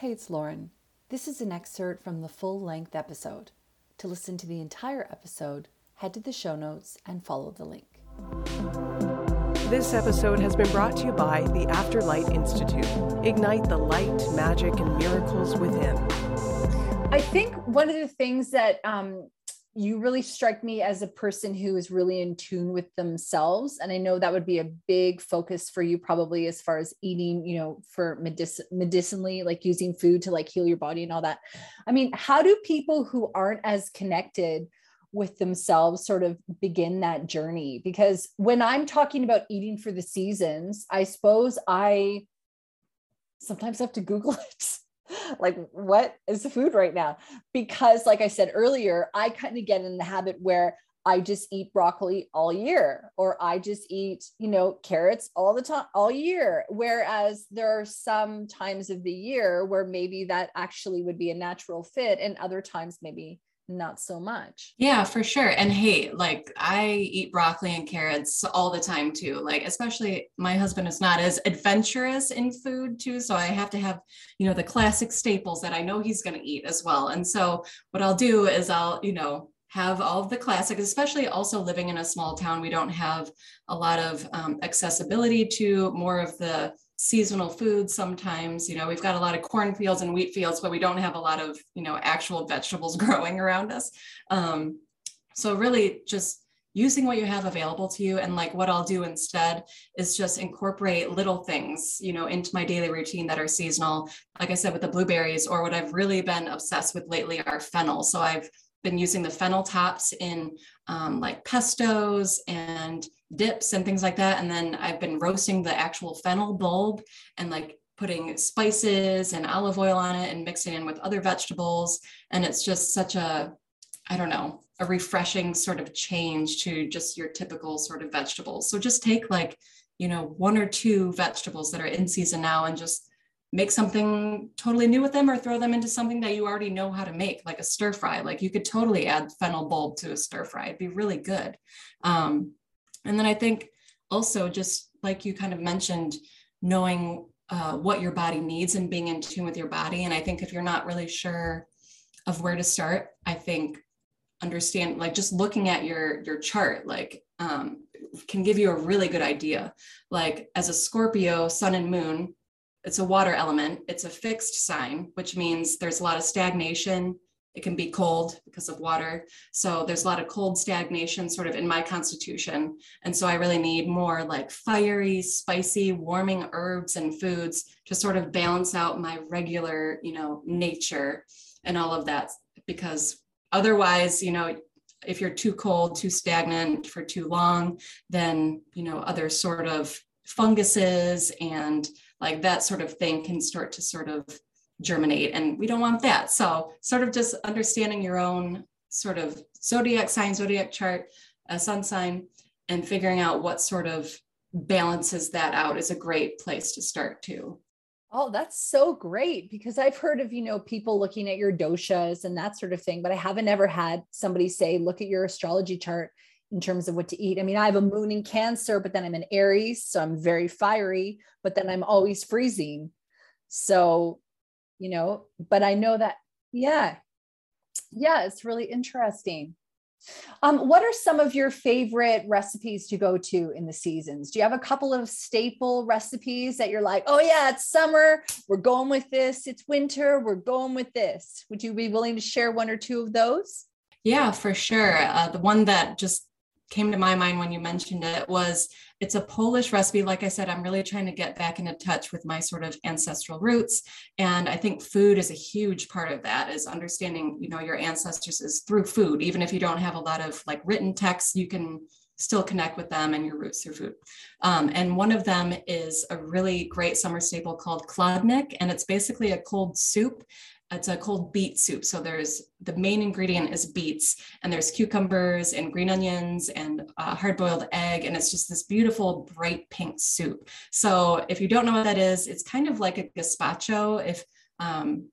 Hey, it's Lauren. This is an excerpt from the full length episode. To listen to the entire episode, head to the show notes and follow the link. This episode has been brought to you by the Afterlight Institute. Ignite the light, magic, and miracles within. I think one of the things that um, you really strike me as a person who is really in tune with themselves. And i know that would be a big focus for you probably as far as eating you know for medic- medicinally like using food to like heal your body and all that. I mean how do people who aren't as connected with themselves sort of begin that journey? Because when i'm talking about eating for the seasons i suppose i sometimes have to google it like what is the food right now? Because like i said earlier i kind of get in the habit where i just eat broccoli all year or i just eat you know carrots all the time all year. Whereas there are some times of the year where maybe that actually would be a natural fit and other times maybe not so much. Yeah, for sure. And hey, like I eat broccoli and carrots all the time too. Like, especially my husband is not as adventurous in food too. So I have to have, you know, the classic staples that I know he's going to eat as well. And so what I'll do is I'll, you know, have all of the classics, especially also living in a small town. We don't have a lot of um, accessibility to more of the seasonal foods sometimes you know we've got a lot of cornfields and wheat fields but we don't have a lot of you know actual vegetables growing around us. Um, so really just using what you have available to you and like what i'll do instead is just incorporate little things you know into my daily routine that are seasonal. Like i said with the blueberries or what i've really been obsessed with lately are fennel. So i've been using the fennel tops in um, like pestos and dips and things like that. And then I've been roasting the actual fennel bulb and like putting spices and olive oil on it and mixing in with other vegetables. And it's just such a, I don't know, a refreshing sort of change to just your typical sort of vegetables. So just take like, you know, one or two vegetables that are in season now and just make something totally new with them or throw them into something that you already know how to make, like a stir fry. Like you could totally add fennel bulb to a stir fry. It'd be really good. Um, and then I think also just like you kind of mentioned, knowing uh, what your body needs and being in tune with your body. And I think if you're not really sure of where to start, I think understand like just looking at your your chart like um, can give you a really good idea. Like as a Scorpio, sun and moon, it's a water element. It's a fixed sign, which means there's a lot of stagnation. It can be cold because of water. So there's a lot of cold stagnation sort of in my constitution. And so I really need more like fiery, spicy, warming herbs and foods to sort of balance out my regular, you know, nature and all of that. Because otherwise, you know, if you're too cold, too stagnant for too long, then, you know, other sort of funguses and like that sort of thing can start to sort of germinate and we don't want that so sort of just understanding your own sort of zodiac sign zodiac chart a sun sign and figuring out what sort of balances that out is a great place to start too Oh, that's so great because I've heard of, you know, people looking at your doshas and that sort of thing, but I haven't ever had somebody say, look at your astrology chart in terms of what to eat. I mean, I have a moon in Cancer, but then I'm in Aries, so I'm very fiery, but then I'm always freezing. So, you know, but I know that, yeah, yeah, it's really interesting. Um, what are some of your favorite recipes to go to in the seasons? Do you have a couple of staple recipes that you're like, oh, yeah, it's summer, we're going with this. It's winter, we're going with this. Would you be willing to share one or two of those? Yeah, for sure. Uh, the one that just came to my mind when you mentioned it was it's a Polish recipe. Like I said, I'm really trying to get back into touch with my sort of ancestral roots. And I think food is a huge part of that is understanding, you know, your ancestors is through food. Even if you don't have a lot of like written text, you can still connect with them and your roots through food. Um, and one of them is a really great summer staple called chladnik, and it's basically a cold soup it's a cold beet soup. So there's the main ingredient is beets, and there's cucumbers and green onions and hard boiled egg, and it's just this beautiful bright pink soup. So if you don't know what that is, it's kind of like a gazpacho. If um,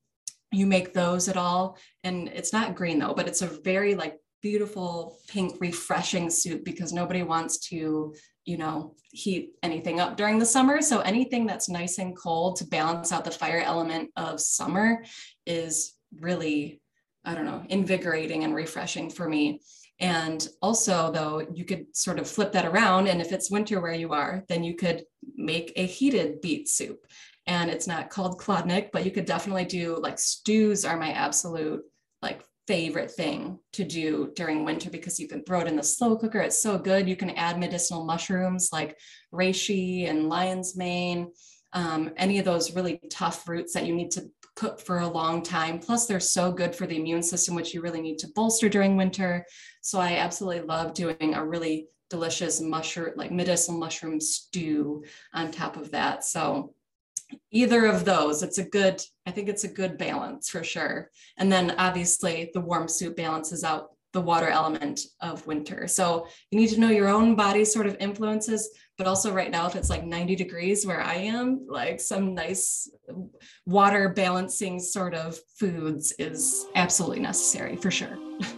you make those at all, and it's not green though, but it's a very like beautiful pink refreshing soup because nobody wants to you know, heat anything up during the summer. So anything that's nice and cold to balance out the fire element of summer is really, I don't know, invigorating and refreshing for me. And also, though, you could sort of flip that around. And if it's winter where you are, then you could make a heated beet soup. And it's not called Chladnik, but you could definitely do like stews, are my absolute like favorite thing to do during winter because you can throw it in the slow cooker. It's so good. You can add medicinal mushrooms like reishi and lion's mane, um, any of those really tough roots that you need to cook for a long time. Plus, they're so good for the immune system, which you really need to bolster during winter. So I absolutely love doing a really delicious mushroom, like medicinal mushroom stew on top of that. So either of those it's a good i think it's a good balance for sure. And then obviously the warm soup balances out the water element of winter. So you need to know your own body sort of influences but also right now if it's like 90 degrees where i am like some nice water balancing sort of foods is absolutely necessary for sure